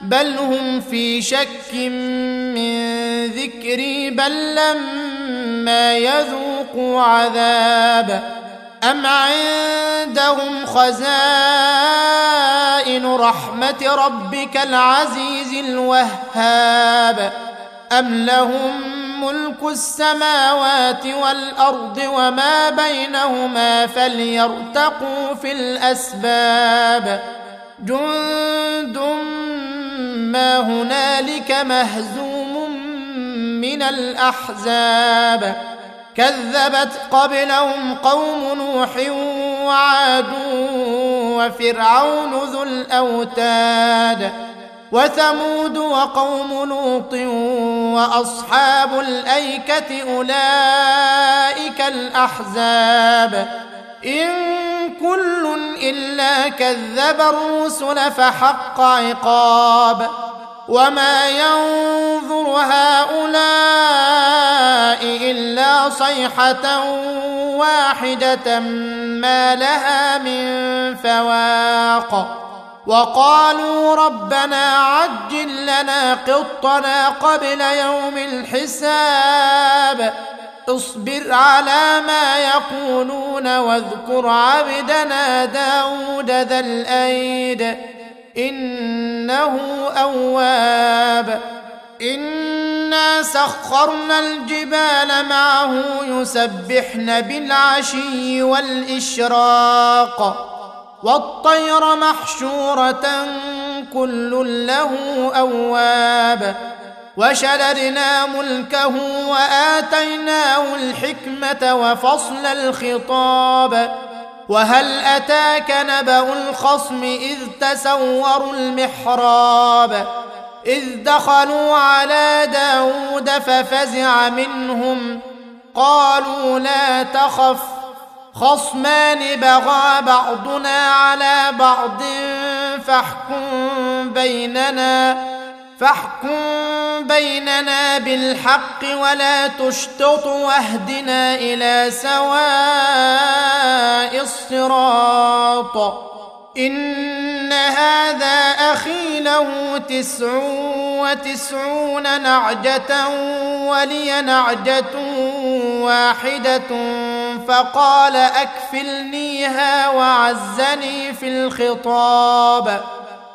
بل هم في شك من ذكري بل لما يذوقوا عذاب. أم عندهم خزائن رحمة ربك العزيز الوهاب؟ أم لهم ملك السماوات والأرض وما بينهما فليرتقوا في الأسباب؟ جند ما هنالك مهزوم من الأحزاب. كذبت قبلهم قوم نوح وعاد وفرعون ذو الأوتاد وثمود وقوم لوط وأصحاب الأيكة أولئك الأحزاب. إن كل إلا كذب الرسل فحق عقاب. وما ينظر هؤلاء الا صيحه واحدة ما لها من فواق وقالوا ربنا عجل لنا قطنا قبل يوم الحساب اصبر على ما يقولون واذكر عبدنا داود ذا الايد إنه أواب. إنا سخرنا الجبال معه يسبحن بالعشي والإشراق. والطير محشورة كل له أواب. وشددنا ملكه وآتيناه الحكمة وفصل الخطاب. وهل أتاك نبأ الخصم إذ تسوروا المحراب إذ دخلوا على داود ففزع منهم قالوا لا تخف خصمان بغى بعضنا على بعض فاحكم بيننا فاحكم بيننا بالحق ولا تشتط واهدنا إلى سواء الصراط. إن هذا أخي له تسع وتسعون نعجة ولي نعجة واحدة فقال أكفلنيها وعزني في الخطاب.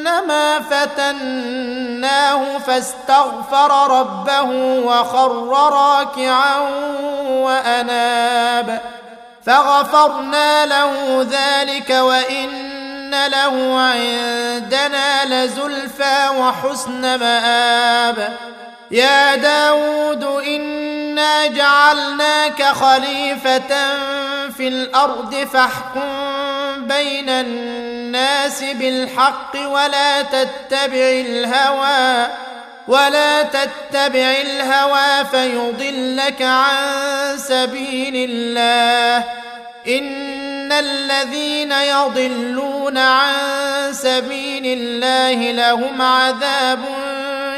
انما فتناه فاستغفر ربه وخر راكعا وأناب. فغفرنا له ذلك وإن له عندنا لزلفى وحسن مآب. يا داود إنا جعلناك خليفة في الأرض فاحكم بين الناس بالحق ولا تتبع الهوى ولا تتبع الهوى فيضلك عن سبيل الله. إن الذين يضلون عن سبيل الله لهم عذاب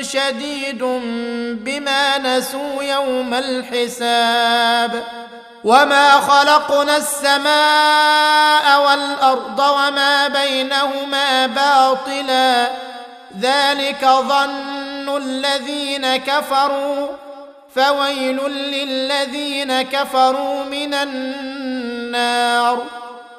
شديد بما نسوا يوم الحساب. وما خلقنا السماء والارض وما بينهما باطلا ذلك ظن الذين كفروا فويل للذين كفروا من النار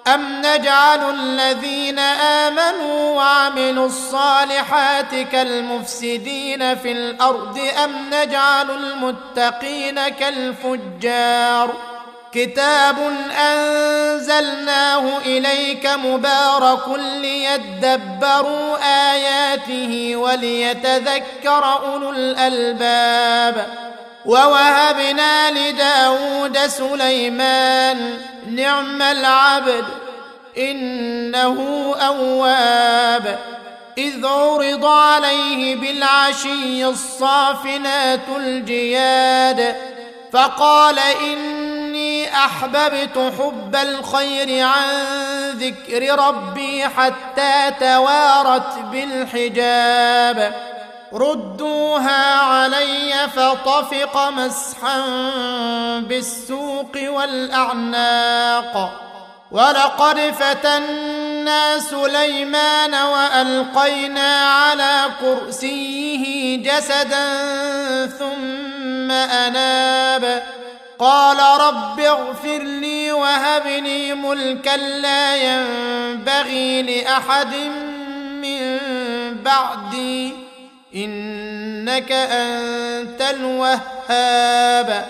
ام نجعل الذين امنوا وعملوا الصالحات كالمفسدين في الأرض ام نجعل المتقين كالفجار كتاب انزلناه اليك مبارك ليدبروا اياته وليتذكر اولو الالباب ووهبنا لداود سليمان نعم العبد انه اواب اذ عرض عليه بالعشي الصافنات الجياد فقال اني أحببت حب الخير عن ذكر ربي حتى توارت بالحجاب. ردوها علي فطفق مسحا بالسوق والأعناق. ولقد فتنا سليمان وألقينا على كرسيه جسدا ثم أناب. قال رب اغفر لي وهب لي ملكا لا ينبغي لأحد من بعدي إنك أنت الوهاب.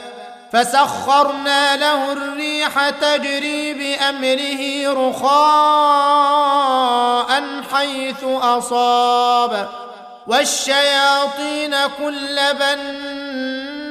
فسخرنا له الريح تجري بأمره رخاء حيث أصاب. والشياطين كل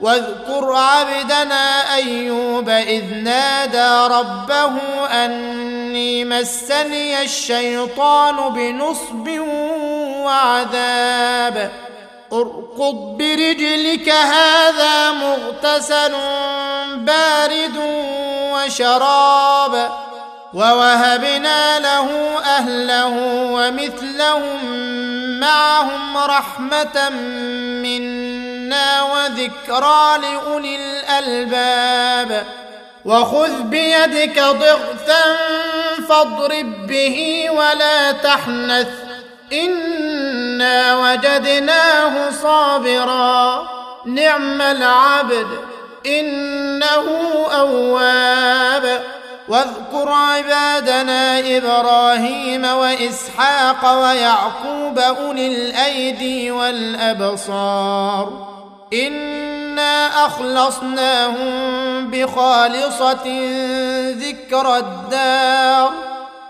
واذكر عبدنا أيوب إذ نادى ربه أني مسني الشيطان بنصب وعذاب. اركض برجلك هذا مغتسل بارد وشراب. ووهبنا له أهله ومثلهم معهم رحمة منا. وذكرى لأولي الألباب. وخذ بيدك ضغثا فاضرب به ولا تحنث. إنا وجدناه صابرا. نعم العبد إنه أواب. واذكر عبادنا إبراهيم وإسحاق ويعقوب أولي الأيدي والأبصار. انا اخلصناهم بخالصه ذكر الدار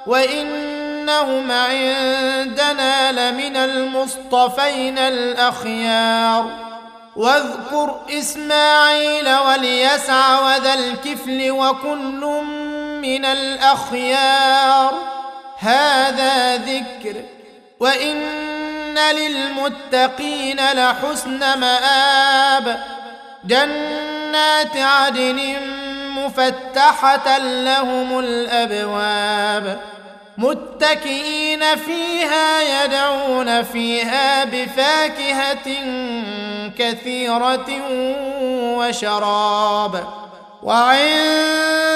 وانهم عندنا لمن المصطفين الاخيار واذكر اسماعيل واليسع وذا الكفل وكل من الاخيار هذا ذكر وان للمتقين لحسن مآب جنات عدن مفتحه لهم الابواب متكئين فيها يدعون فيها بفاكهه كثيره وشراب وعندهم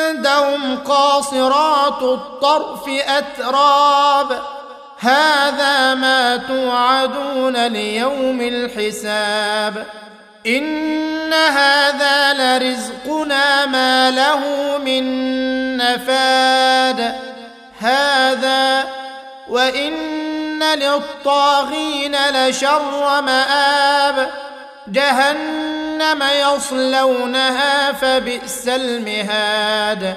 قاصرات الطرف اتراب هذا ما توعدون ليوم الحساب. إن هذا لرزقنا ما له من نفاد. هذا وإن للطاغين لشر مآب. جهنم يصلونها فبئس المهاد.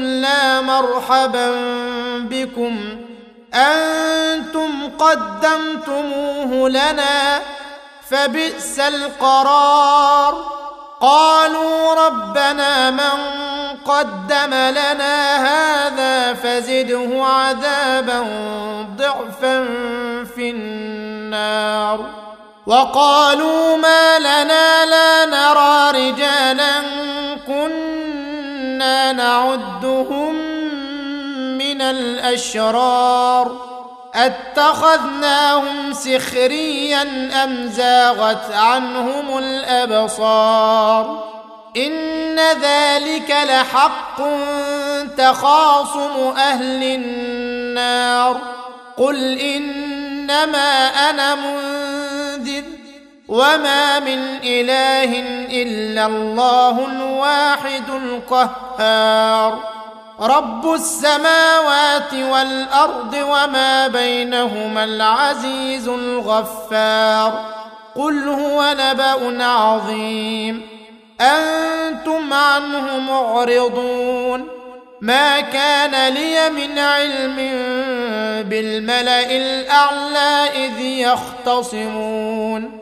لا مرحبا بكم. أنتم قدمتموه لنا فبئس القرار. قالوا ربنا من قدم لنا هذا فزده عذابا ضعفا في النار. وقالوا ما لنا لا نرى رجالا نعدهم من الأشرار أتخذناهم سخريا أم زاغت عنهم الأبصار إن ذلك لحق تخاصم أهل النار قل إنما أنا منذر وما من اله الا الله الواحد القهار. رب السماوات والارض وما بينهما العزيز الغفار. قل هو نبا عظيم. أنتم عنه معرضون. ما كان لي من علم بالملا الاعلى اذ يختصمون.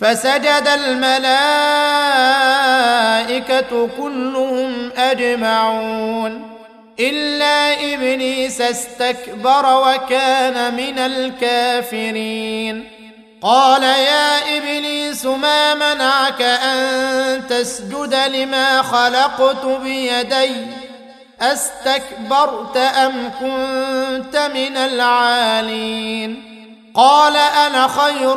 فسجد الملائكة كلهم أجمعون. إلا إبليس استكبر وكان من الكافرين. قال يا إبليس ما منعك أن تسجد لما خلقت بيدي؟ أستكبرت أم كنت من العالين؟ قال أنا خير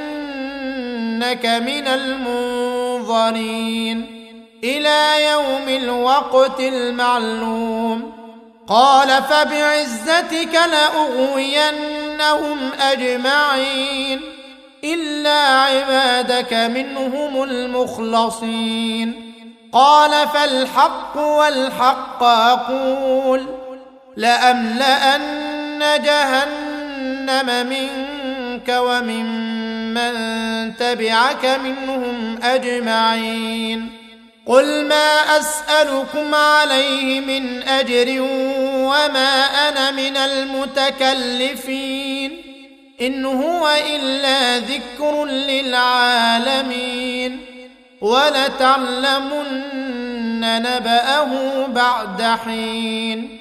إنك من المنظرين. إلى يوم الوقت المعلوم. قال فبعزتك لأغوينهم أجمعين. إلا عبادك منهم المخلصين. قال فالحق والحق أقول. لأملأن جهنم منك. ومن من تبعك منهم أجمعين. قل ما أسألكم عليه من أجر وما أنا من المتكلفين. إن هو إلا ذكر للعالمين. ولتعلمن نبأه بعد حين.